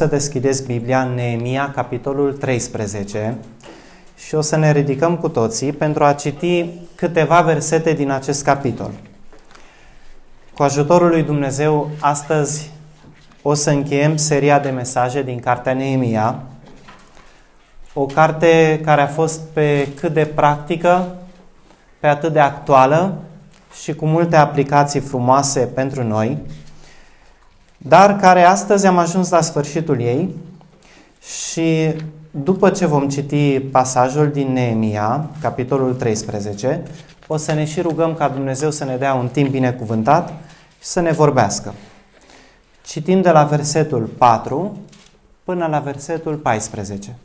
să deschideți Biblia în Neemia, capitolul 13 și o să ne ridicăm cu toții pentru a citi câteva versete din acest capitol. Cu ajutorul lui Dumnezeu, astăzi o să încheiem seria de mesaje din Cartea Neemia, o carte care a fost pe cât de practică, pe atât de actuală și cu multe aplicații frumoase pentru noi, dar care astăzi am ajuns la sfârșitul ei și după ce vom citi pasajul din Neemia, capitolul 13, o să ne și rugăm ca Dumnezeu să ne dea un timp binecuvântat și să ne vorbească. Citim de la versetul 4 până la versetul 14.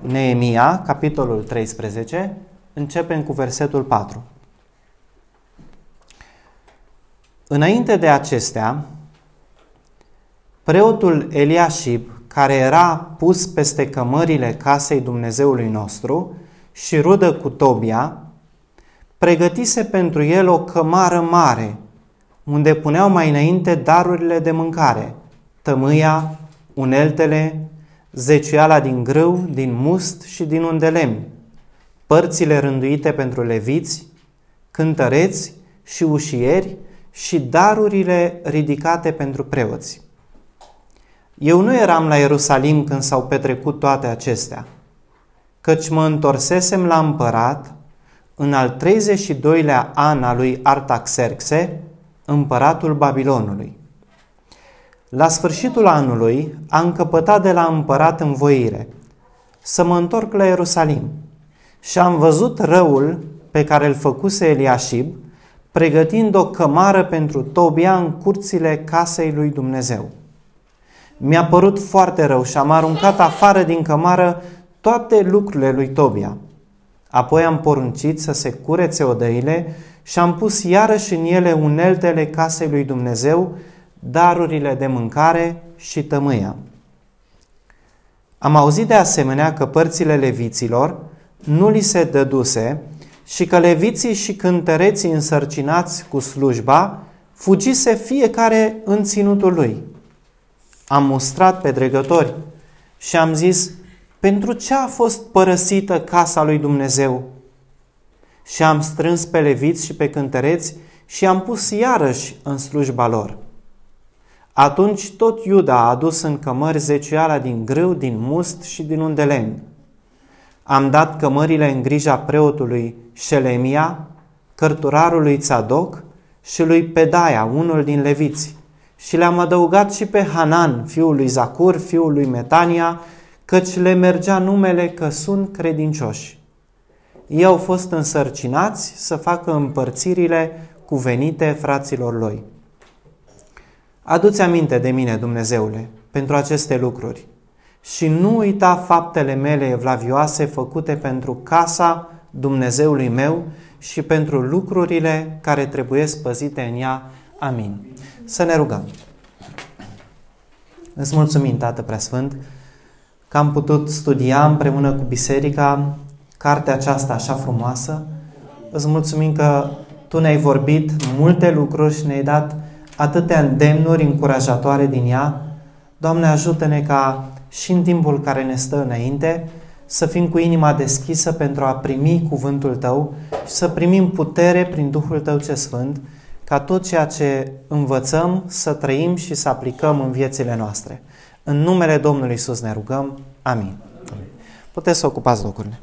Neemia, capitolul 13, începem cu versetul 4. Înainte de acestea, Preotul Eliashib, care era pus peste cămările casei Dumnezeului nostru și rudă cu Tobia, pregătise pentru el o cămară mare, unde puneau mai înainte darurile de mâncare, tămâia, uneltele, zeciuiala din grâu, din must și din undelem, părțile rânduite pentru leviți, cântăreți și ușieri și darurile ridicate pentru preoți. Eu nu eram la Ierusalim când s-au petrecut toate acestea, căci mă întorsesem la împărat în al 32-lea an al lui Artaxerxe, împăratul Babilonului. La sfârșitul anului am căpătat de la împărat învoire să mă întorc la Ierusalim și am văzut răul pe care îl făcuse Eliashib, pregătind o cămară pentru Tobia în curțile casei lui Dumnezeu. Mi-a părut foarte rău și am aruncat afară din cămară toate lucrurile lui Tobia. Apoi am poruncit să se curețe odăile și am pus iarăși în ele uneltele casei lui Dumnezeu, darurile de mâncare și tămâia. Am auzit de asemenea că părțile leviților nu li se dăduse și că leviții și cântăreții însărcinați cu slujba fugise fiecare în ținutul lui. Am mustrat pe dregători și am zis, pentru ce a fost părăsită casa lui Dumnezeu? Și am strâns pe leviți și pe cântăreți și am pus iarăși în slujba lor. Atunci tot Iuda a adus în cămări zeciuiala din grâu, din must și din undelem. Am dat cămările în grija preotului Șelemia, cărturarului Tzadok și lui Pedaia, unul din leviți și le-am adăugat și pe Hanan, fiul lui Zacur, fiul lui Metania, căci le mergea numele că sunt credincioși. Ei au fost însărcinați să facă împărțirile cuvenite fraților lui. Aduți aminte de mine, Dumnezeule, pentru aceste lucruri și nu uita faptele mele evlavioase făcute pentru casa Dumnezeului meu și pentru lucrurile care trebuie păzite în ea. Amin. Să ne rugăm. Îți mulțumim, Tată Preasfânt, că am putut studia împreună cu Biserica cartea aceasta așa frumoasă. Îți mulțumim că Tu ne-ai vorbit multe lucruri și ne-ai dat atâtea îndemnuri încurajatoare din ea. Doamne, ajută-ne ca și în timpul care ne stă înainte să fim cu inima deschisă pentru a primi cuvântul Tău și să primim putere prin Duhul Tău ce Sfânt, ca tot ceea ce învățăm să trăim și să aplicăm în viețile noastre. În numele Domnului Isus ne rugăm. Amin. Amin. Puteți să ocupați locurile.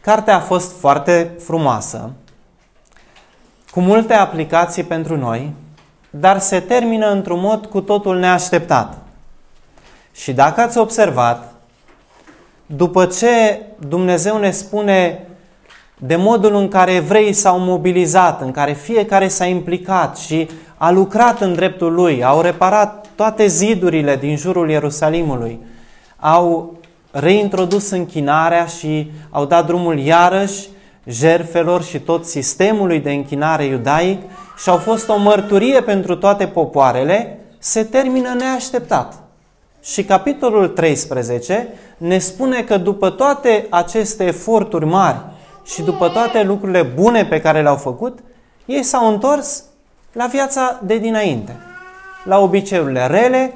Cartea a fost foarte frumoasă, cu multe aplicații pentru noi, dar se termină într-un mod cu totul neașteptat. Și dacă ați observat, după ce Dumnezeu ne spune de modul în care evreii s-au mobilizat, în care fiecare s-a implicat și a lucrat în dreptul lui, au reparat toate zidurile din jurul Ierusalimului, au reintrodus închinarea și au dat drumul iarăși jerfelor și tot sistemului de închinare iudaic și au fost o mărturie pentru toate popoarele, se termină neașteptat. Și capitolul 13 ne spune că după toate aceste eforturi mari și după toate lucrurile bune pe care le-au făcut, ei s-au întors la viața de dinainte, la obiceiurile rele,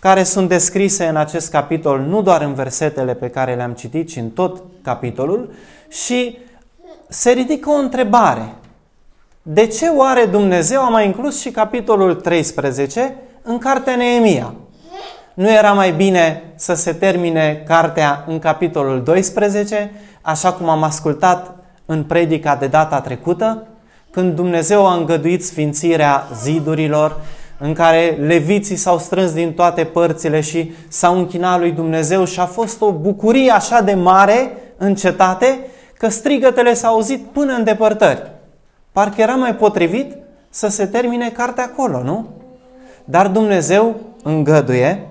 care sunt descrise în acest capitol nu doar în versetele pe care le-am citit, ci în tot capitolul, și se ridică o întrebare. De ce oare Dumnezeu a mai inclus și capitolul 13 în cartea Neemia? Nu era mai bine să se termine cartea în capitolul 12, așa cum am ascultat în predica de data trecută, când Dumnezeu a îngăduit sfințirea zidurilor, în care leviții s-au strâns din toate părțile și s-au închinat lui Dumnezeu și a fost o bucurie așa de mare în cetate, că strigătele s-au auzit până în depărtări. Parcă era mai potrivit să se termine cartea acolo, nu? Dar Dumnezeu îngăduie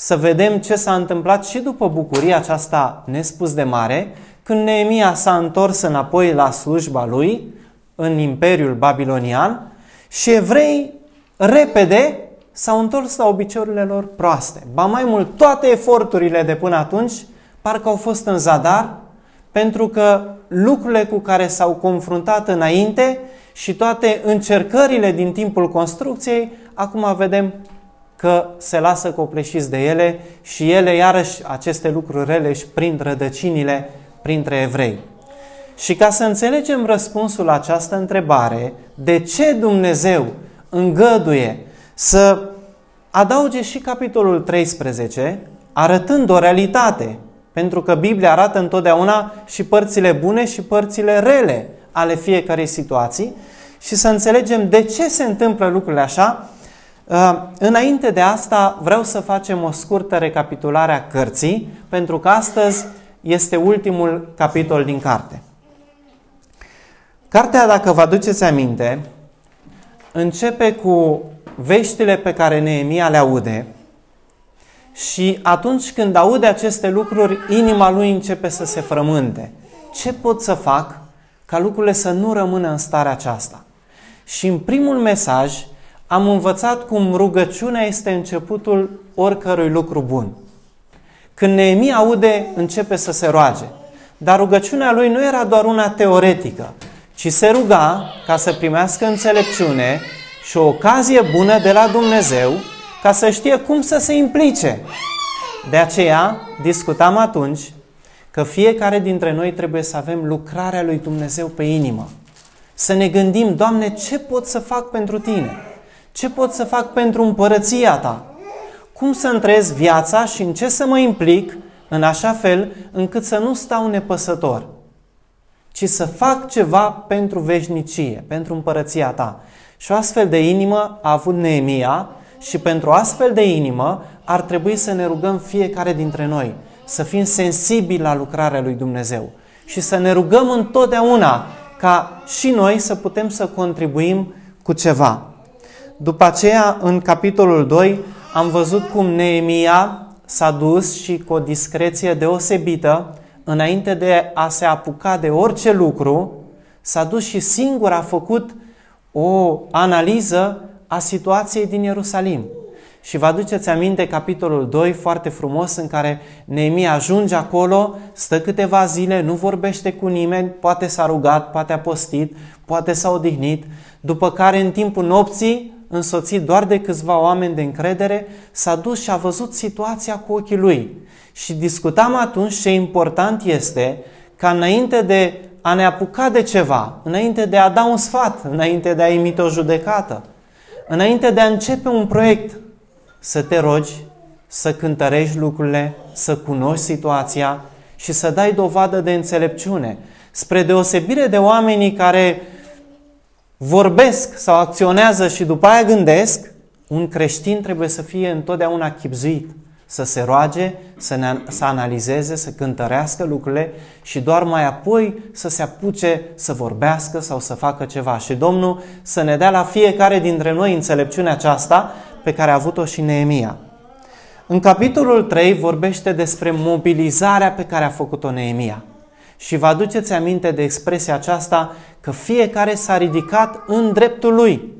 să vedem ce s-a întâmplat și după bucuria aceasta nespus de mare, când Neemia s-a întors înapoi la slujba lui în Imperiul Babilonian și evrei repede s-au întors la obiceiurile lor proaste. Ba mai mult, toate eforturile de până atunci parcă au fost în zadar, pentru că lucrurile cu care s-au confruntat înainte și toate încercările din timpul construcției, acum vedem că se lasă copleșiți de ele și ele, iarăși, aceste lucruri rele își prind rădăcinile printre evrei. Și ca să înțelegem răspunsul la această întrebare, de ce Dumnezeu îngăduie să adauge și capitolul 13, arătând o realitate, pentru că Biblia arată întotdeauna și părțile bune și părțile rele ale fiecarei situații și să înțelegem de ce se întâmplă lucrurile așa. Uh, înainte de asta vreau să facem o scurtă recapitulare a cărții, pentru că astăzi este ultimul capitol din carte. Cartea, dacă vă aduceți aminte, începe cu veștile pe care Neemia le aude și atunci când aude aceste lucruri, inima lui începe să se frământe. Ce pot să fac ca lucrurile să nu rămână în starea aceasta? Și în primul mesaj am învățat cum rugăciunea este începutul oricărui lucru bun. Când Neemia aude, începe să se roage. Dar rugăciunea lui nu era doar una teoretică, ci se ruga ca să primească înțelepciune și o ocazie bună de la Dumnezeu ca să știe cum să se implice. De aceea discutam atunci că fiecare dintre noi trebuie să avem lucrarea lui Dumnezeu pe inimă. Să ne gândim, Doamne, ce pot să fac pentru Tine? Ce pot să fac pentru împărăția Ta? Cum să întrez viața și în ce să mă implic în așa fel încât să nu stau nepăsător, ci să fac ceva pentru veșnicie, pentru împărăția Ta. Și o astfel de inimă a avut Neemia și pentru astfel de inimă ar trebui să ne rugăm fiecare dintre noi, să fim sensibili la lucrarea lui Dumnezeu și să ne rugăm întotdeauna ca și noi să putem să contribuim cu ceva. După aceea, în capitolul 2, am văzut cum Neemia s-a dus și cu o discreție deosebită, înainte de a se apuca de orice lucru, s-a dus și singur a făcut o analiză a situației din Ierusalim. Și vă aduceți aminte capitolul 2, foarte frumos, în care Neemia ajunge acolo, stă câteva zile, nu vorbește cu nimeni, poate s-a rugat, poate a postit, poate s-a odihnit, după care în timpul nopții, însoțit doar de câțiva oameni de încredere, s-a dus și a văzut situația cu ochii lui. Și discutam atunci ce important este ca înainte de a ne apuca de ceva, înainte de a da un sfat, înainte de a emite o judecată, înainte de a începe un proiect, să te rogi, să cântărești lucrurile, să cunoști situația și să dai dovadă de înțelepciune. Spre deosebire de oamenii care vorbesc sau acționează și după aia gândesc, un creștin trebuie să fie întotdeauna chipzuit să se roage, să, ne, să analizeze, să cântărească lucrurile și doar mai apoi să se apuce să vorbească sau să facă ceva. Și Domnul să ne dea la fiecare dintre noi înțelepciunea aceasta pe care a avut-o și Neemia. În capitolul 3 vorbește despre mobilizarea pe care a făcut-o Neemia. Și vă aduceți aminte de expresia aceasta că fiecare s-a ridicat în dreptul lui.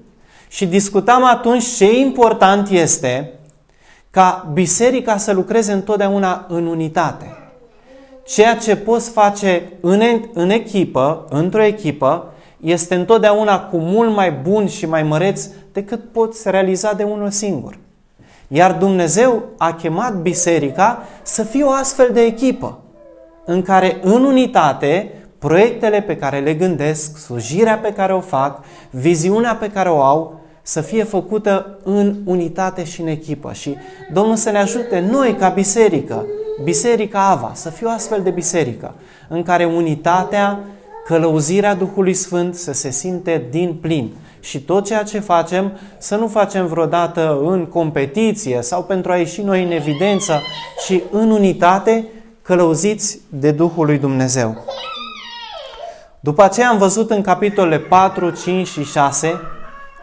Și discutam atunci ce important este ca biserica să lucreze întotdeauna în unitate. Ceea ce poți face în, în echipă, într-o echipă, este întotdeauna cu mult mai bun și mai măreț decât poți realiza de unul singur. Iar Dumnezeu a chemat biserica să fie o astfel de echipă, în care în unitate proiectele pe care le gândesc, slujirea pe care o fac, viziunea pe care o au, să fie făcută în unitate și în echipă. Și Domnul să ne ajute noi ca biserică, Biserica Ava, să fie o astfel de biserică, în care unitatea, călăuzirea Duhului Sfânt să se simte din plin. Și tot ceea ce facem, să nu facem vreodată în competiție sau pentru a ieși noi în evidență, ci în unitate, călăuziți de Duhul lui Dumnezeu. După aceea am văzut în capitolele 4, 5 și 6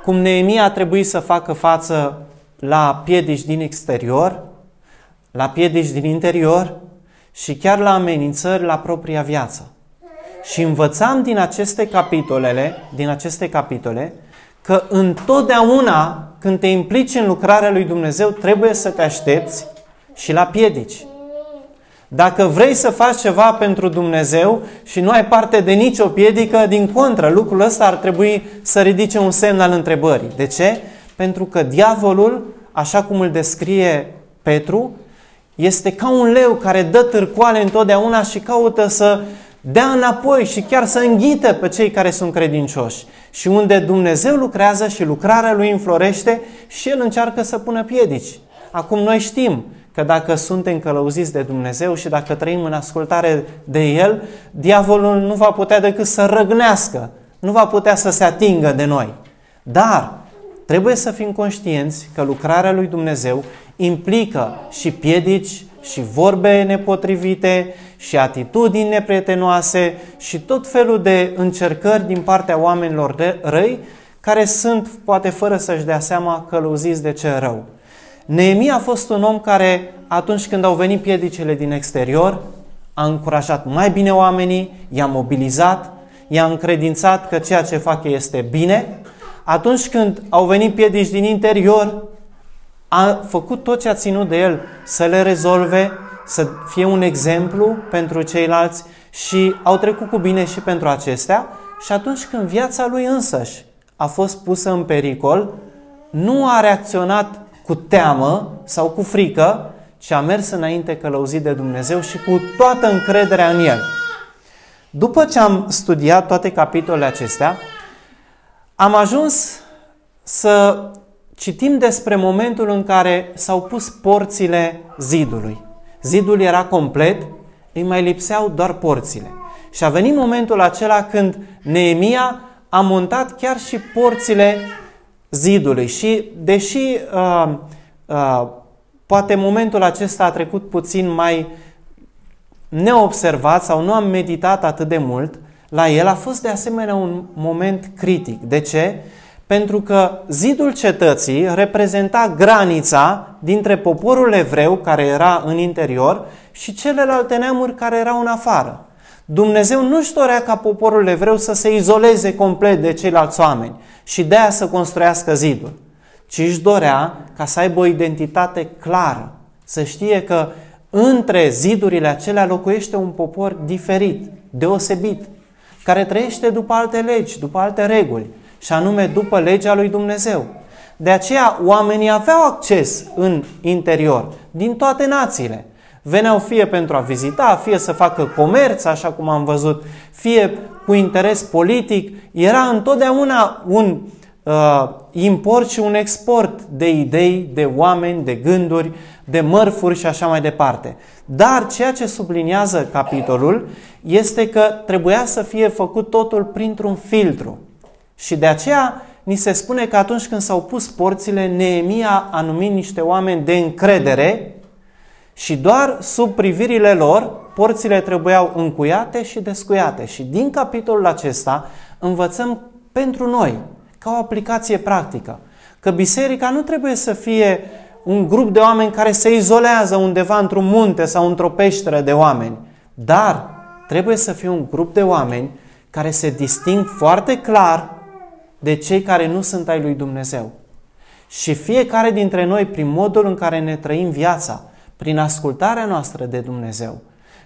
cum Neemia a trebuit să facă față la piedici din exterior, la piedici din interior și chiar la amenințări la propria viață. Și învățam din aceste capitolele, din aceste capitole, că întotdeauna când te implici în lucrarea lui Dumnezeu, trebuie să te aștepți și la piedici. Dacă vrei să faci ceva pentru Dumnezeu și nu ai parte de nicio piedică, din contră, lucrul ăsta ar trebui să ridice un semn al întrebării. De ce? Pentru că diavolul, așa cum îl descrie Petru, este ca un leu care dă târcoale întotdeauna și caută să dea înapoi și chiar să înghite pe cei care sunt credincioși. Și unde Dumnezeu lucrează și lucrarea lui înflorește și El încearcă să pună piedici. Acum noi știm că dacă suntem călăuziți de Dumnezeu și dacă trăim în ascultare de El, diavolul nu va putea decât să răgnească, nu va putea să se atingă de noi. Dar trebuie să fim conștienți că lucrarea lui Dumnezeu implică și piedici, și vorbe nepotrivite, și atitudini neprietenoase, și tot felul de încercări din partea oamenilor răi, care sunt, poate fără să-și dea seama, călăuziți de ce rău. Neemia a fost un om care, atunci când au venit piedicile din exterior, a încurajat mai bine oamenii, i-a mobilizat, i-a încredințat că ceea ce fac este bine. Atunci când au venit piedici din interior, a făcut tot ce a ținut de el să le rezolve, să fie un exemplu pentru ceilalți și au trecut cu bine și pentru acestea. Și atunci când viața lui însăși a fost pusă în pericol, nu a reacționat cu teamă sau cu frică, ci a mers înainte călăuzit de Dumnezeu și cu toată încrederea în El. După ce am studiat toate capitolele acestea, am ajuns să citim despre momentul în care s-au pus porțile zidului. Zidul era complet, îi mai lipseau doar porțile. Și a venit momentul acela când Neemia a montat chiar și porțile zidului. Și deși uh, uh, poate momentul acesta a trecut puțin mai neobservat sau nu am meditat atât de mult, la el a fost de asemenea un moment critic. De ce? Pentru că zidul cetății reprezenta granița dintre poporul evreu care era în interior și celelalte neamuri care erau în afară. Dumnezeu nu-și dorea ca poporul evreu să se izoleze complet de ceilalți oameni și de aia să construiască zidul, ci își dorea ca să aibă o identitate clară, să știe că între zidurile acelea locuiește un popor diferit, deosebit, care trăiește după alte legi, după alte reguli, și anume după legea lui Dumnezeu. De aceea oamenii aveau acces în interior, din toate națiile. Veneau fie pentru a vizita, fie să facă comerț, așa cum am văzut, fie cu interes politic. Era întotdeauna un uh, import și un export de idei, de oameni, de gânduri, de mărfuri și așa mai departe. Dar ceea ce subliniază capitolul este că trebuia să fie făcut totul printr-un filtru. Și de aceea ni se spune că atunci când s-au pus porțile, Neemia a numit niște oameni de încredere și doar sub privirile lor porțile trebuiau încuiate și descuiate. Și din capitolul acesta învățăm pentru noi, ca o aplicație practică, că biserica nu trebuie să fie un grup de oameni care se izolează undeva într-un munte sau într-o peșteră de oameni, dar trebuie să fie un grup de oameni care se disting foarte clar de cei care nu sunt ai lui Dumnezeu. Și fiecare dintre noi, prin modul în care ne trăim viața, prin ascultarea noastră de Dumnezeu,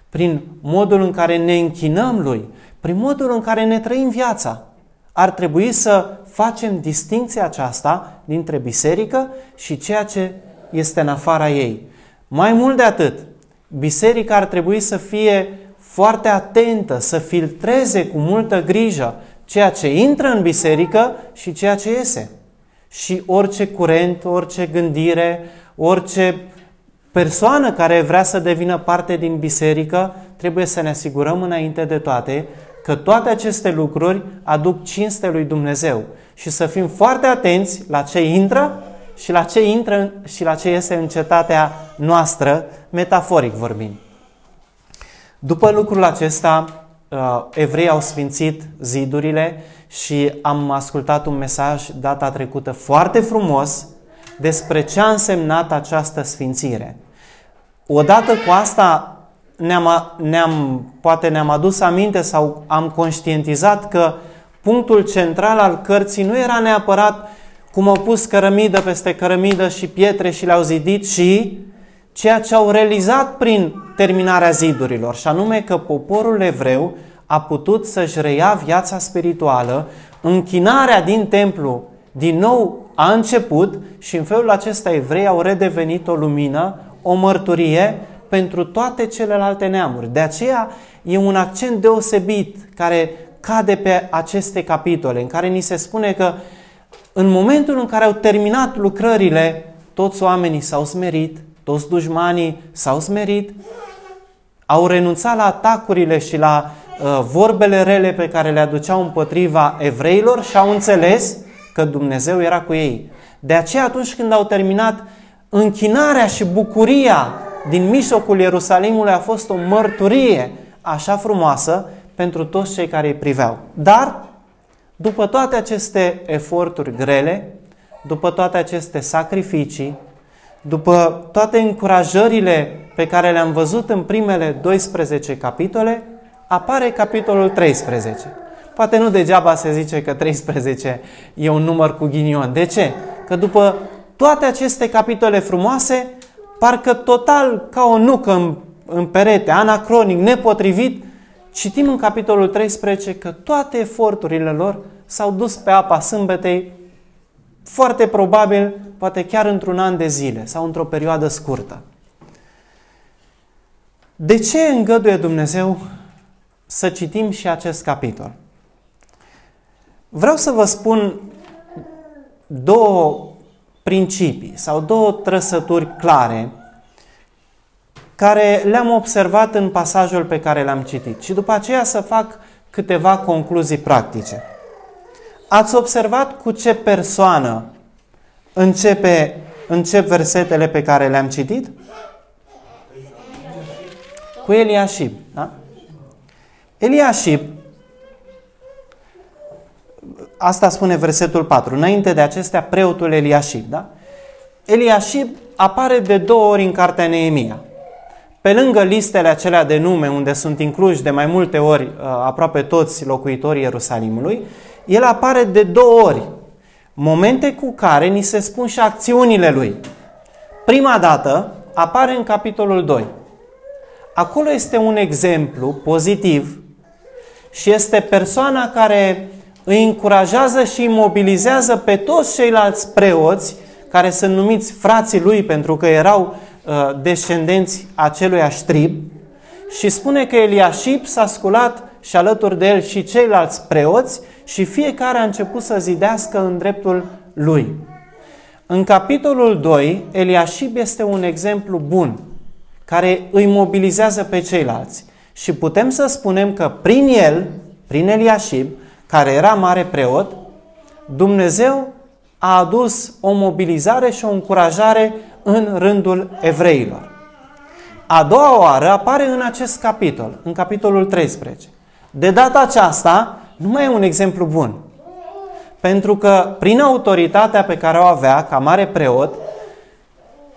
prin modul în care ne închinăm Lui, prin modul în care ne trăim viața. Ar trebui să facem distinția aceasta dintre biserică și ceea ce este în afara ei. Mai mult de atât, biserica ar trebui să fie foarte atentă, să filtreze cu multă grijă ceea ce intră în biserică și ceea ce iese. Și orice curent, orice gândire, orice persoană care vrea să devină parte din biserică, trebuie să ne asigurăm înainte de toate că toate aceste lucruri aduc cinste lui Dumnezeu și să fim foarte atenți la ce intră și la ce intră și la ce iese în cetatea noastră, metaforic vorbind. După lucrul acesta, uh, evrei au sfințit zidurile și am ascultat un mesaj data trecută foarte frumos despre ce a însemnat această sfințire. Odată cu asta ne-am, ne-am, poate ne-am adus aminte sau am conștientizat că punctul central al cărții nu era neapărat cum au pus cărămidă peste cărămidă și pietre și le-au zidit, ci ceea ce au realizat prin terminarea zidurilor, și anume că poporul evreu a putut să-și reia viața spirituală, închinarea din templu din nou a început și în felul acesta evrei au redevenit o lumină, o mărturie pentru toate celelalte neamuri. De aceea e un accent deosebit care cade pe aceste capitole, în care ni se spune că în momentul în care au terminat lucrările, toți oamenii s-au smerit, toți dușmanii s-au smerit, au renunțat la atacurile și la uh, vorbele rele pe care le aduceau împotriva evreilor și au înțeles că Dumnezeu era cu ei. De aceea atunci când au terminat închinarea și bucuria din mijlocul Ierusalimului a fost o mărturie așa frumoasă pentru toți cei care îi priveau. Dar, după toate aceste eforturi grele, după toate aceste sacrificii, după toate încurajările pe care le-am văzut în primele 12 capitole, apare capitolul 13. Poate nu degeaba se zice că 13 e un număr cu ghinion. De ce? Că după toate aceste capitole frumoase, parcă total ca o nucă în, în perete, anacronic, nepotrivit, citim în capitolul 13 că toate eforturile lor s-au dus pe apa sâmbetei, foarte probabil, poate chiar într-un an de zile sau într-o perioadă scurtă. De ce îngăduie Dumnezeu să citim și acest capitol? Vreau să vă spun două principii sau două trăsături clare care le-am observat în pasajul pe care l-am citit și după aceea să fac câteva concluzii practice. Ați observat cu ce persoană începe, încep versetele pe care le-am citit? Cu Eliashib. Da? Eliashib, asta spune versetul 4, înainte de acestea preotul Eliashib. Da? Eliashib apare de două ori în cartea Neemia. Pe lângă listele acelea de nume unde sunt incluși de mai multe ori uh, aproape toți locuitorii Ierusalimului, el apare de două ori, momente cu care ni se spun și acțiunile lui. Prima dată apare în capitolul 2. Acolo este un exemplu pozitiv și este persoana care îi încurajează și îi mobilizează pe toți ceilalți preoți, care sunt numiți frații lui pentru că erau Uh, descendenți acelui trib și spune că Eliashib s-a sculat și alături de el și ceilalți preoți și fiecare a început să zidească în dreptul lui. În capitolul 2, Eliashib este un exemplu bun care îi mobilizează pe ceilalți. Și putem să spunem că prin el, prin Eliashib, care era mare preot, Dumnezeu a adus o mobilizare și o încurajare în rândul evreilor. A doua oară apare în acest capitol, în capitolul 13. De data aceasta, nu mai e un exemplu bun. Pentru că prin autoritatea pe care o avea ca mare preot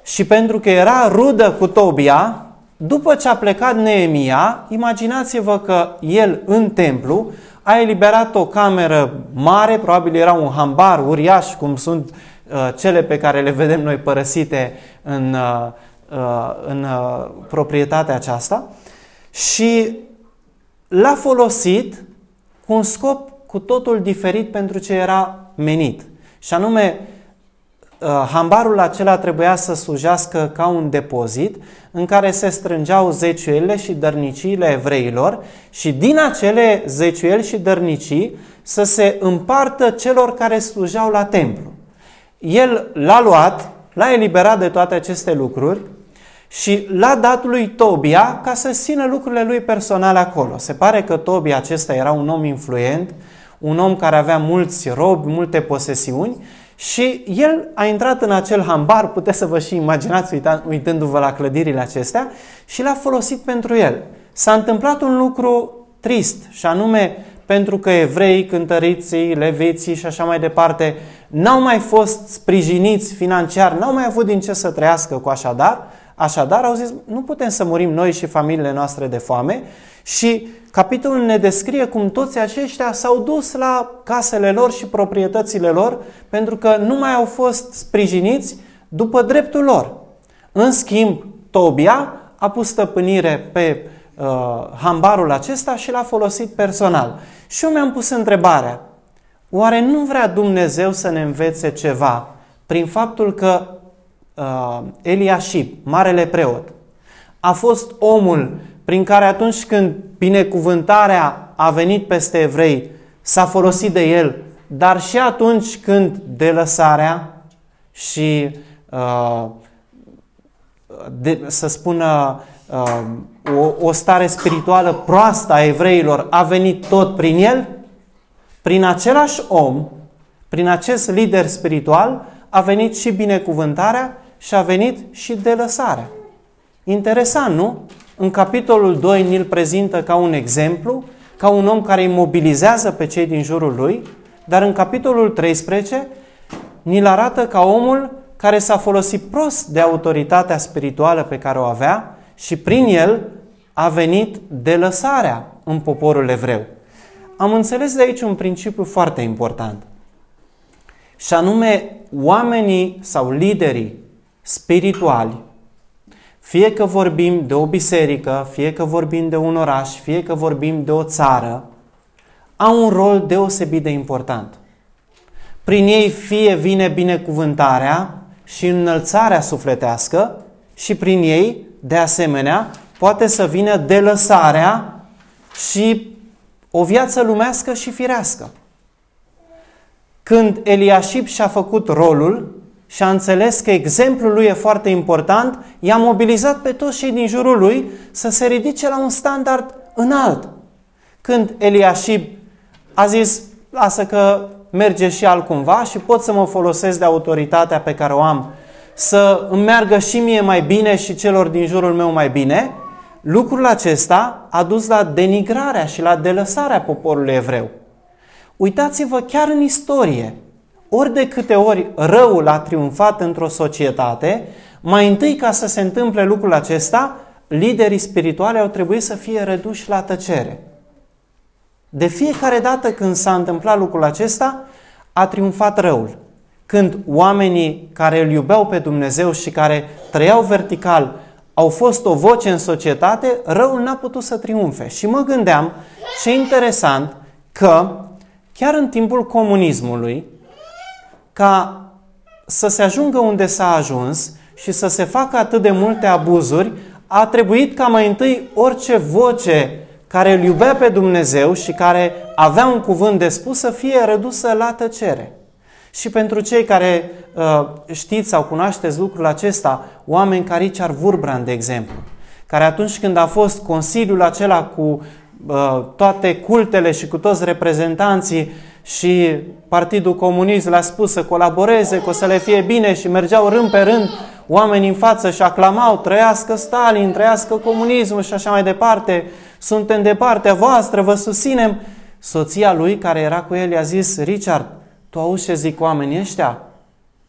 și pentru că era rudă cu Tobia, după ce a plecat Neemia, imaginați-vă că el în templu a eliberat o cameră mare, probabil era un hambar uriaș, cum sunt uh, cele pe care le vedem noi părăsite în, uh, uh, în proprietatea aceasta, și l-a folosit cu un scop cu totul diferit pentru ce era menit. Și anume, uh, hambarul acela trebuia să slujească ca un depozit în care se strângeau zeciuielile și dărniciile evreilor și din acele zeciuieli și dărnicii să se împartă celor care slujeau la templu. El l-a luat, l-a eliberat de toate aceste lucruri și l-a dat lui Tobia ca să țină lucrurile lui personale acolo. Se pare că Tobia acesta era un om influent, un om care avea mulți robi, multe posesiuni și el a intrat în acel hambar, puteți să vă și imaginați uitându-vă la clădirile acestea, și l-a folosit pentru el. S-a întâmplat un lucru trist, și anume pentru că evrei, cântăriții, leviții și așa mai departe n-au mai fost sprijiniți financiar, n-au mai avut din ce să trăiască cu așadar, așadar au zis nu putem să murim noi și familiile noastre de foame și capitolul ne descrie cum toți aceștia s-au dus la casele lor și proprietățile lor pentru că nu mai au fost sprijiniți după dreptul lor. În schimb, Tobia a pus stăpânire pe uh, hambarul acesta și l-a folosit personal. Și eu mi-am pus întrebarea, oare nu vrea Dumnezeu să ne învețe ceva prin faptul că uh, Eliashib, marele preot, a fost omul prin care atunci când binecuvântarea a venit peste evrei, s-a folosit de el, dar și atunci când delăsarea și uh, de, să spună uh, o, o stare spirituală proastă a evreilor a venit tot prin el, prin același om, prin acest lider spiritual, a venit și binecuvântarea și a venit și delăsarea. Interesant, nu? În capitolul 2 ni-l prezintă ca un exemplu, ca un om care îi mobilizează pe cei din jurul lui, dar în capitolul 13 ni-l arată ca omul care s-a folosit prost de autoritatea spirituală pe care o avea și prin el a venit delăsarea în poporul evreu. Am înțeles de aici un principiu foarte important. Și anume, oamenii sau liderii spirituali fie că vorbim de o biserică, fie că vorbim de un oraș, fie că vorbim de o țară, au un rol deosebit de important. Prin ei fie vine binecuvântarea și înălțarea sufletească și prin ei, de asemenea, poate să vină delăsarea și o viață lumească și firească. Când Eliashib și-a făcut rolul, și a înțeles că exemplul lui e foarte important, i-a mobilizat pe toți cei din jurul lui să se ridice la un standard înalt. Când Eliashib a zis, lasă că merge și altcumva și pot să mă folosesc de autoritatea pe care o am să îmi meargă și mie mai bine și celor din jurul meu mai bine, lucrul acesta a dus la denigrarea și la delăsarea poporului evreu. Uitați-vă chiar în istorie, ori de câte ori răul a triumfat într-o societate, mai întâi ca să se întâmple lucrul acesta, liderii spirituali au trebuit să fie reduși la tăcere. De fiecare dată când s-a întâmplat lucrul acesta, a triumfat răul. Când oamenii care îl iubeau pe Dumnezeu și care trăiau vertical au fost o voce în societate, răul n-a putut să triumfe. Și mă gândeam ce interesant că chiar în timpul comunismului, ca să se ajungă unde s-a ajuns și să se facă atât de multe abuzuri, a trebuit ca mai întâi orice voce care îl iubea pe Dumnezeu și care avea un cuvânt de spus să fie redusă la tăcere. Și pentru cei care uh, știți sau cunoașteți lucrul acesta, oameni ca Richard Wurbrand, de exemplu, care atunci când a fost consiliul acela cu uh, toate cultele și cu toți reprezentanții și Partidul Comunist le-a spus să colaboreze, că o să le fie bine și mergeau rând pe rând oameni în față și aclamau, trăiască Stalin, trăiască comunismul și așa mai departe, suntem de partea voastră, vă susținem. Soția lui care era cu el i-a zis, Richard, tu auzi ce zic oamenii ăștia?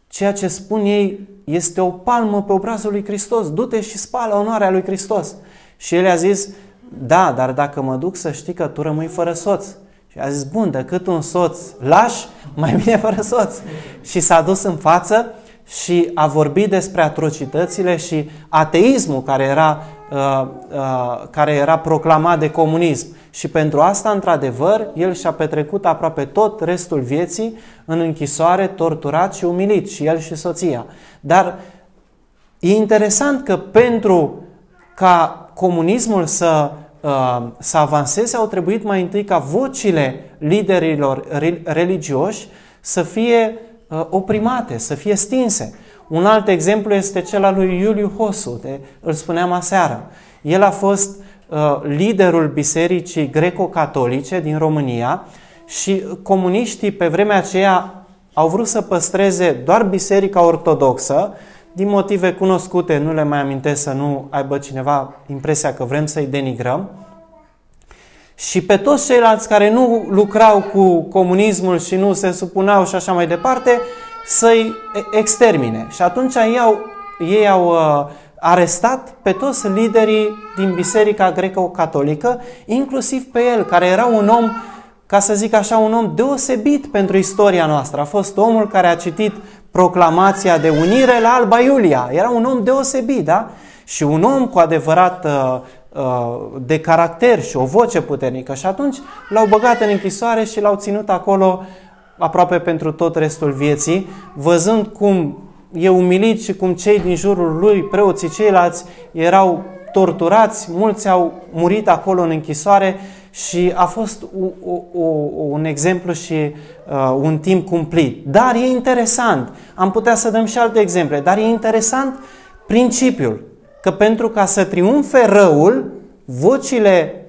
Ceea ce spun ei este o palmă pe obrazul lui Hristos. Du-te și spală onoarea lui Hristos. Și el a zis, da, dar dacă mă duc să știi că tu rămâi fără soț. Și a zis, bun, decât un soț laș, mai bine fără soț. Și s-a dus în față și a vorbit despre atrocitățile și ateismul care era uh, uh, care era proclamat de comunism. Și pentru asta, într-adevăr, el și-a petrecut aproape tot restul vieții în închisoare, torturat și umilit, și el și soția. Dar e interesant că pentru ca comunismul să, uh, să avanseze, au trebuit mai întâi ca vocile liderilor religioși să fie uh, oprimate, să fie stinse. Un alt exemplu este cel al lui Iuliu Hosu, de, îl spuneam aseară. El a fost uh, liderul bisericii greco-catolice din România și comuniștii pe vremea aceea au vrut să păstreze doar biserica ortodoxă, din motive cunoscute, nu le mai amintesc să nu aibă cineva impresia că vrem să-i denigrăm, și pe toți ceilalți care nu lucrau cu comunismul și nu se supunau și așa mai departe, să-i extermine. Și atunci ei au, ei au uh, arestat pe toți liderii din Biserica Greco-Catolică, inclusiv pe el, care era un om, ca să zic așa, un om deosebit pentru istoria noastră. A fost omul care a citit proclamația de unire la Alba Iulia. Era un om deosebit, da? Și un om cu adevărat uh, uh, de caracter și o voce puternică. Și atunci l-au băgat în închisoare și l-au ținut acolo aproape pentru tot restul vieții, văzând cum e umilit și cum cei din jurul lui, preoții ceilalți, erau torturați, mulți au murit acolo în închisoare și a fost o, o, un exemplu și uh, un timp cumplit. Dar e interesant, am putea să dăm și alte exemple, dar e interesant principiul că pentru ca să triumfe răul, vocile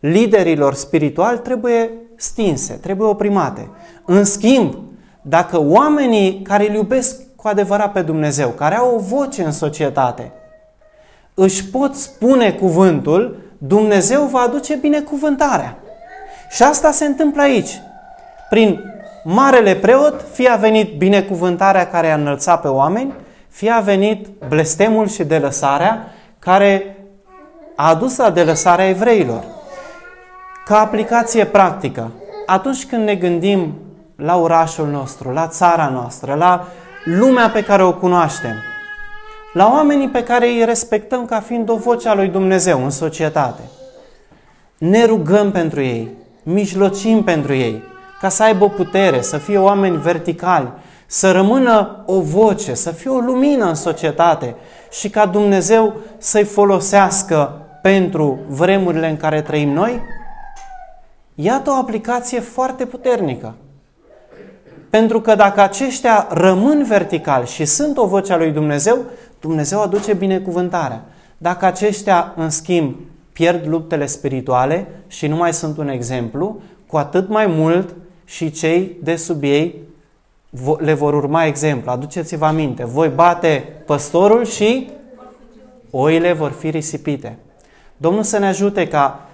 liderilor spirituali trebuie stinse, trebuie oprimate. În schimb, dacă oamenii care îl iubesc cu adevărat pe Dumnezeu, care au o voce în societate, își pot spune cuvântul, Dumnezeu va aduce binecuvântarea. Și asta se întâmplă aici. Prin marele preot, fie a venit binecuvântarea care a înălțat pe oameni, fie a venit blestemul și delăsarea care a adus la delăsarea evreilor. Ca aplicație practică, atunci când ne gândim la orașul nostru, la țara noastră, la lumea pe care o cunoaștem, la oamenii pe care îi respectăm ca fiind o voce a lui Dumnezeu în societate. Ne rugăm pentru ei, mijlocim pentru ei, ca să aibă putere, să fie oameni verticali, să rămână o voce, să fie o lumină în societate și ca Dumnezeu să-i folosească pentru vremurile în care trăim noi? Iată o aplicație foarte puternică. Pentru că dacă aceștia rămân verticali și sunt o voce a lui Dumnezeu, Dumnezeu aduce binecuvântarea. Dacă aceștia, în schimb, pierd luptele spirituale și nu mai sunt un exemplu, cu atât mai mult și cei de sub ei le vor urma exemplu. Aduceți-vă aminte, voi bate păstorul și oile vor fi risipite. Domnul să ne ajute ca,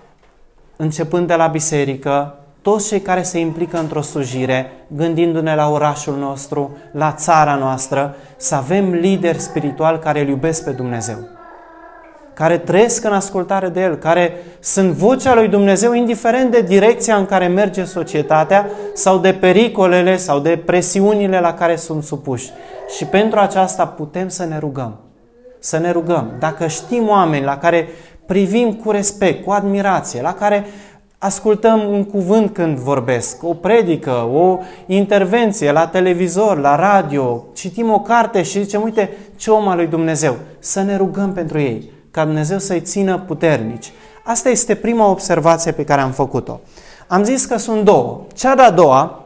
începând de la biserică, toți cei care se implică într-o slujire, gândindu-ne la orașul nostru, la țara noastră, să avem lideri spirituali care îl iubesc pe Dumnezeu, care trăiesc în ascultare de El, care sunt vocea lui Dumnezeu indiferent de direcția în care merge societatea sau de pericolele sau de presiunile la care sunt supuși. Și pentru aceasta putem să ne rugăm. Să ne rugăm. Dacă știm oameni la care privim cu respect, cu admirație, la care ascultăm un cuvânt când vorbesc, o predică, o intervenție la televizor, la radio, citim o carte și zicem, uite ce om al lui Dumnezeu. Să ne rugăm pentru ei, ca Dumnezeu să-i țină puternici. Asta este prima observație pe care am făcut-o. Am zis că sunt două. Cea de-a doua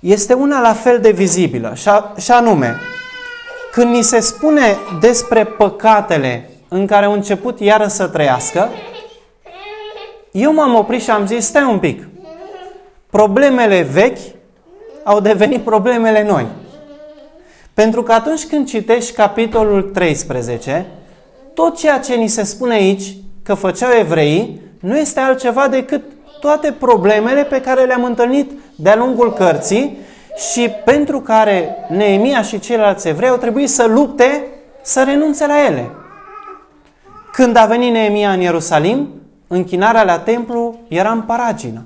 este una la fel de vizibilă, și anume, când ni se spune despre păcatele în care au început iară să trăiască, eu m-am oprit și am zis, stai un pic, problemele vechi au devenit problemele noi. Pentru că atunci când citești capitolul 13, tot ceea ce ni se spune aici că făceau evreii nu este altceva decât toate problemele pe care le-am întâlnit de-a lungul cărții și pentru care Neemia și ceilalți evrei au trebuit să lupte să renunțe la ele. Când a venit Neemia în Ierusalim, închinarea la templu era în paragină.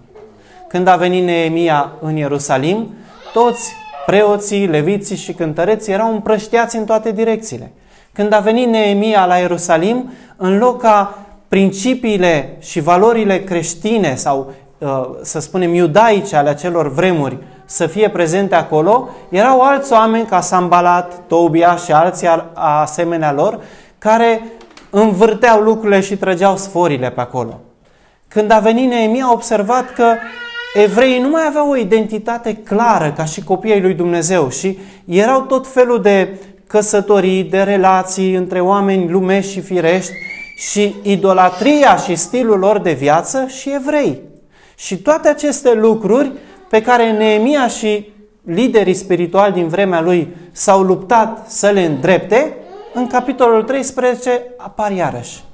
Când a venit Neemia în Ierusalim, toți preoții, leviții și cântăreții erau împrăștiați în toate direcțiile. Când a venit Neemia la Ierusalim, în loc ca principiile și valorile creștine sau, uh, să spunem, iudaice ale acelor vremuri să fie prezente acolo, erau alți oameni ca Sambalat, Tobia și alții asemenea lor, care învârteau lucrurile și trăgeau sforile pe acolo. Când a venit Neemia, a observat că evreii nu mai aveau o identitate clară ca și copiii lui Dumnezeu și erau tot felul de căsătorii, de relații între oameni lumești și firești și idolatria și stilul lor de viață și evrei. Și toate aceste lucruri pe care Neemia și liderii spirituali din vremea lui s-au luptat să le îndrepte, în capitolul 13 apar iarăși.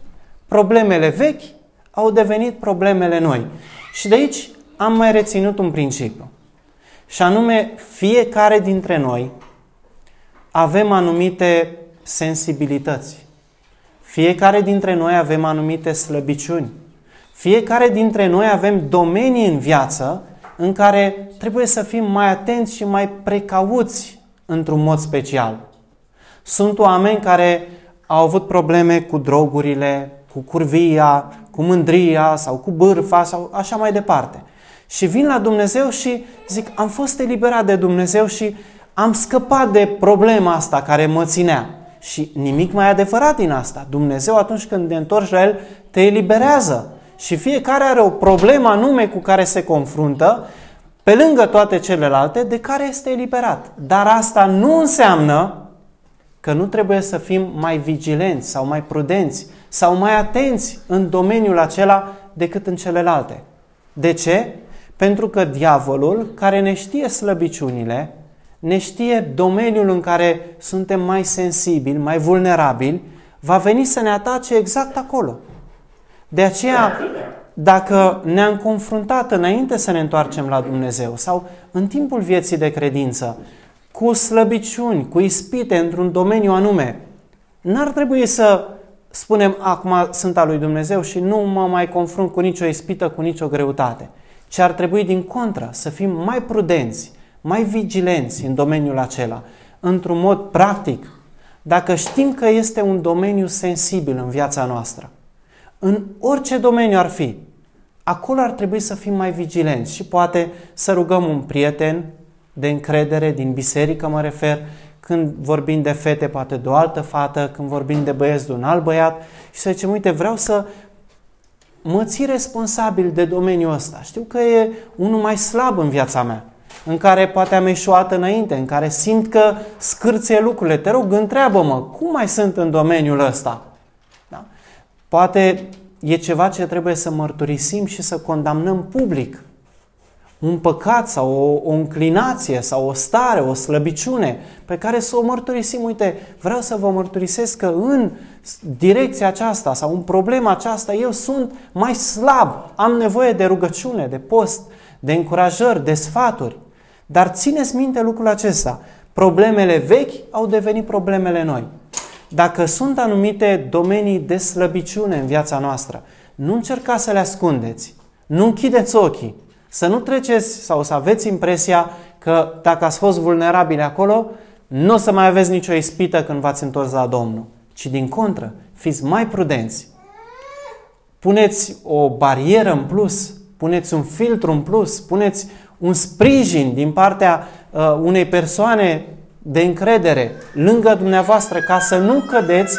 Problemele vechi au devenit problemele noi. Și de aici am mai reținut un principiu. Și anume, fiecare dintre noi avem anumite sensibilități. Fiecare dintre noi avem anumite slăbiciuni. Fiecare dintre noi avem domenii în viață în care trebuie să fim mai atenți și mai precauți într-un mod special. Sunt oameni care au avut probleme cu drogurile, cu curvia, cu mândria sau cu bârfa sau așa mai departe. Și vin la Dumnezeu și zic, am fost eliberat de Dumnezeu și am scăpat de problema asta care mă ținea. Și nimic mai adevărat din asta. Dumnezeu atunci când te întorci la El, te eliberează. Și fiecare are o problemă anume cu care se confruntă, pe lângă toate celelalte, de care este eliberat. Dar asta nu înseamnă că nu trebuie să fim mai vigilenți sau mai prudenți sau mai atenți în domeniul acela decât în celelalte. De ce? Pentru că diavolul, care ne știe slăbiciunile, ne știe domeniul în care suntem mai sensibili, mai vulnerabili, va veni să ne atace exact acolo. De aceea, dacă ne-am confruntat înainte să ne întoarcem la Dumnezeu sau în timpul vieții de credință cu slăbiciuni, cu ispite într-un domeniu anume, n-ar trebui să spunem acum sunt al lui Dumnezeu și nu mă mai confrunt cu nicio ispită, cu nicio greutate, ci ar trebui din contră să fim mai prudenți, mai vigilenți în domeniul acela, într-un mod practic, dacă știm că este un domeniu sensibil în viața noastră, în orice domeniu ar fi, acolo ar trebui să fim mai vigilenți și poate să rugăm un prieten de încredere din biserică, mă refer, când vorbim de fete, poate de o altă fată, când vorbim de băieți, de un alt băiat și să zicem, uite, vreau să mă ții responsabil de domeniul ăsta. Știu că e unul mai slab în viața mea în care poate am eșuat înainte, în care simt că scârție lucrurile. Te rog, întreabă-mă, cum mai sunt în domeniul ăsta? Da? Poate e ceva ce trebuie să mărturisim și să condamnăm public. Un păcat sau o, o înclinație sau o stare, o slăbiciune pe care să o mărturisim. Uite, vreau să vă mărturisesc că în direcția aceasta sau în problema aceasta eu sunt mai slab, am nevoie de rugăciune, de post, de încurajări, de sfaturi. Dar țineți minte lucrul acesta. Problemele vechi au devenit problemele noi. Dacă sunt anumite domenii de slăbiciune în viața noastră, nu încercați să le ascundeți. Nu închideți ochii. Să nu treceți sau să aveți impresia că dacă ați fost vulnerabili acolo, nu o să mai aveți nicio ispită când v-ați întors la Domnul. Ci din contră, fiți mai prudenți. Puneți o barieră în plus, puneți un filtru în plus, puneți un sprijin din partea uh, unei persoane de încredere lângă dumneavoastră ca să nu cădeți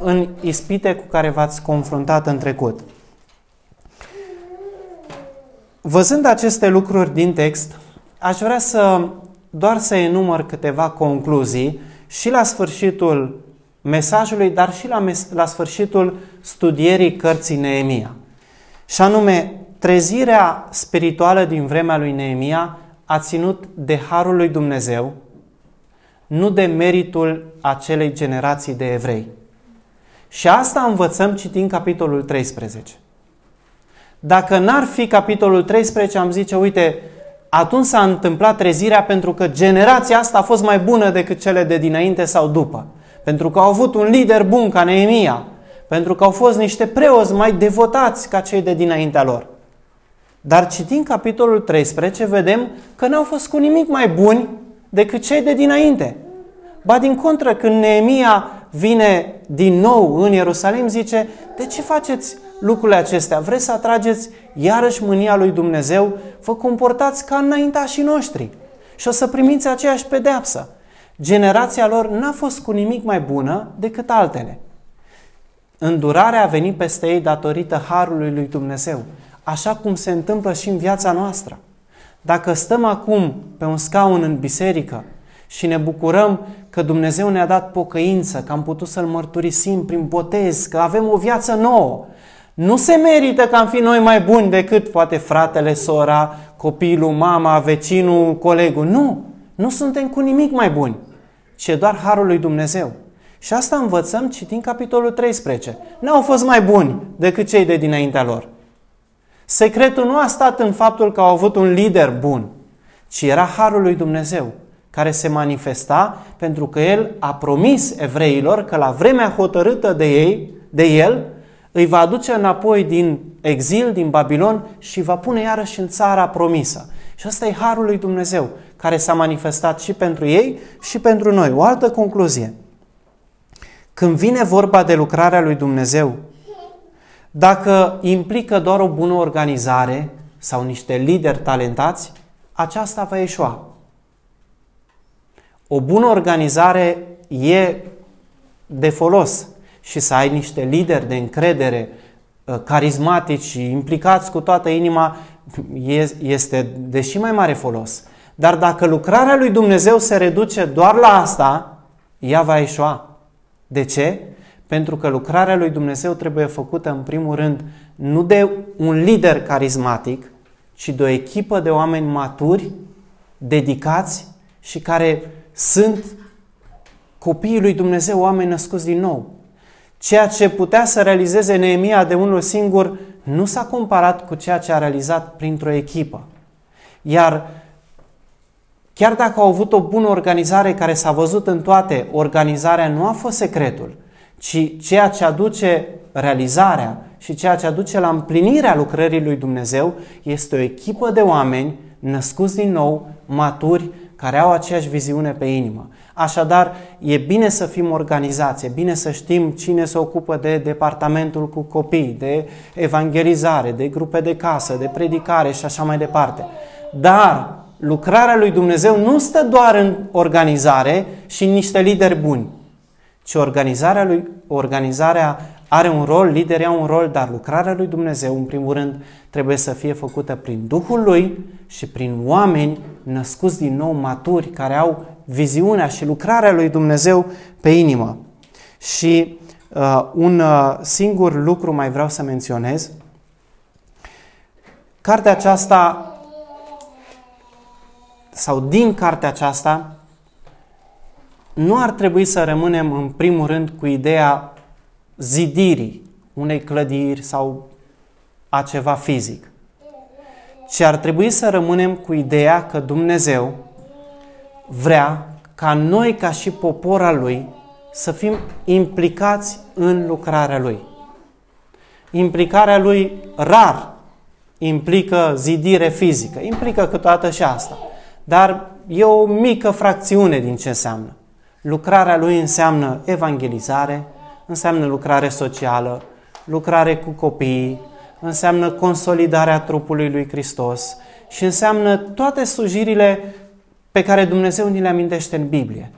în ispite cu care v-ați confruntat în trecut. Văzând aceste lucruri din text, aș vrea să doar să enumăr câteva concluzii și la sfârșitul mesajului, dar și la, mes- la sfârșitul studierii cărții Neemia. Și anume, trezirea spirituală din vremea lui Neemia a ținut de harul lui Dumnezeu, nu de meritul acelei generații de evrei. Și asta învățăm citind capitolul 13. Dacă n-ar fi capitolul 13, am zice, uite, atunci s-a întâmplat trezirea pentru că generația asta a fost mai bună decât cele de dinainte sau după. Pentru că au avut un lider bun ca Neemia. Pentru că au fost niște preoți mai devotați ca cei de dinaintea lor. Dar citind capitolul 13, vedem că n-au fost cu nimic mai buni decât cei de dinainte. Ba din contră, când Neemia vine din nou în Ierusalim, zice, de ce faceți lucrurile acestea? Vreți să atrageți iarăși mânia lui Dumnezeu? Vă comportați ca înaintașii noștri și o să primiți aceeași pedeapsă. Generația lor n-a fost cu nimic mai bună decât altele. Îndurarea a venit peste ei datorită harului lui Dumnezeu, așa cum se întâmplă și în viața noastră. Dacă stăm acum pe un scaun în biserică și ne bucurăm că Dumnezeu ne-a dat pocăință, că am putut să-L mărturisim prin botez, că avem o viață nouă, nu se merită că am fi noi mai buni decât poate fratele, sora, copilul, mama, vecinul, colegul. Nu! Nu suntem cu nimic mai buni, ci doar Harul lui Dumnezeu. Și asta învățăm citind capitolul 13. N-au fost mai buni decât cei de dinaintea lor. Secretul nu a stat în faptul că au avut un lider bun, ci era Harul lui Dumnezeu, care se manifesta pentru că El a promis evreilor că la vremea hotărâtă de ei, de El, îi va aduce înapoi din exil, din Babilon și va pune iarăși în țara promisă. Și asta e Harul lui Dumnezeu, care s-a manifestat și pentru ei și pentru noi. O altă concluzie. Când vine vorba de lucrarea lui Dumnezeu, dacă implică doar o bună organizare sau niște lideri talentați, aceasta va ieșua. O bună organizare e de folos și să ai niște lideri de încredere uh, carismatici și implicați cu toată inima este de și mai mare folos. Dar dacă lucrarea lui Dumnezeu se reduce doar la asta, ea va ieșua. De ce? Pentru că lucrarea lui Dumnezeu trebuie făcută în primul rând nu de un lider carismatic, ci de o echipă de oameni maturi, dedicați și care sunt copiii lui Dumnezeu, oameni născuți din nou. Ceea ce putea să realizeze Neemia de unul singur nu s-a comparat cu ceea ce a realizat printr-o echipă. Iar chiar dacă au avut o bună organizare care s-a văzut în toate, organizarea nu a fost secretul, ci ceea ce aduce realizarea și ceea ce aduce la împlinirea lucrării lui Dumnezeu este o echipă de oameni născuți din nou, maturi, care au aceeași viziune pe inimă. Așadar, e bine să fim organizați, e bine să știm cine se ocupă de departamentul cu copii, de evangelizare, de grupe de casă, de predicare și așa mai departe. Dar lucrarea lui Dumnezeu nu stă doar în organizare și în niște lideri buni, ci organizarea, lui, organizarea are un rol, liderii au un rol, dar lucrarea lui Dumnezeu, în primul rând, trebuie să fie făcută prin Duhul Lui și prin oameni născuți din nou maturi, care au viziunea și lucrarea lui Dumnezeu pe inimă. Și uh, un uh, singur lucru mai vreau să menționez. Cartea aceasta, sau din cartea aceasta, nu ar trebui să rămânem în primul rând cu ideea zidirii unei clădiri sau a ceva fizic, ci ar trebui să rămânem cu ideea că Dumnezeu vrea ca noi, ca și popor al Lui, să fim implicați în lucrarea Lui. Implicarea Lui rar implică zidire fizică, implică câteodată și asta, dar e o mică fracțiune din ce înseamnă. Lucrarea Lui înseamnă evangelizare, înseamnă lucrare socială, lucrare cu copiii, înseamnă consolidarea trupului lui Hristos și înseamnă toate slujirile pe care Dumnezeu ni le amintește în Biblie.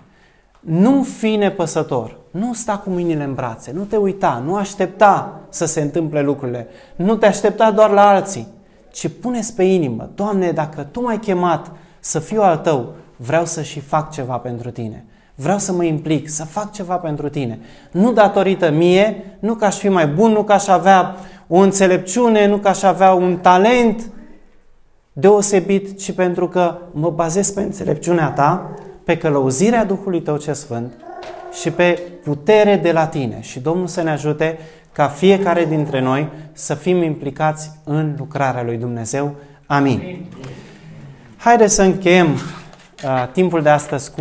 Nu fi nepăsător, nu sta cu mâinile în brațe, nu te uita, nu aștepta să se întâmple lucrurile, nu te aștepta doar la alții, ci pune pe inimă, Doamne, dacă Tu m-ai chemat să fiu al Tău, vreau să și fac ceva pentru Tine. Vreau să mă implic, să fac ceva pentru Tine. Nu datorită mie, nu că aș fi mai bun, nu că aș avea o înțelepciune, nu că aș avea un talent, deosebit, ci pentru că mă bazez pe înțelepciunea ta, pe călăuzirea Duhului tău ce sfânt și pe putere de la tine. Și Domnul să ne ajute ca fiecare dintre noi să fim implicați în lucrarea lui Dumnezeu. Amin. Haideți să încheiem uh, timpul de astăzi cu